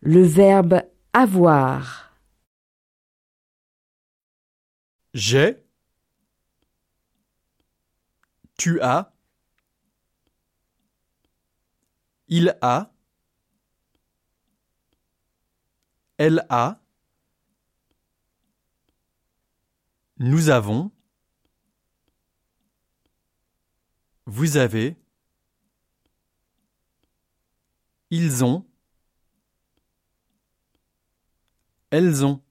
Le verbe avoir. J'ai. Tu as. Il a. Elle a. Nous avons. Vous avez. Ils ont. Elles ont.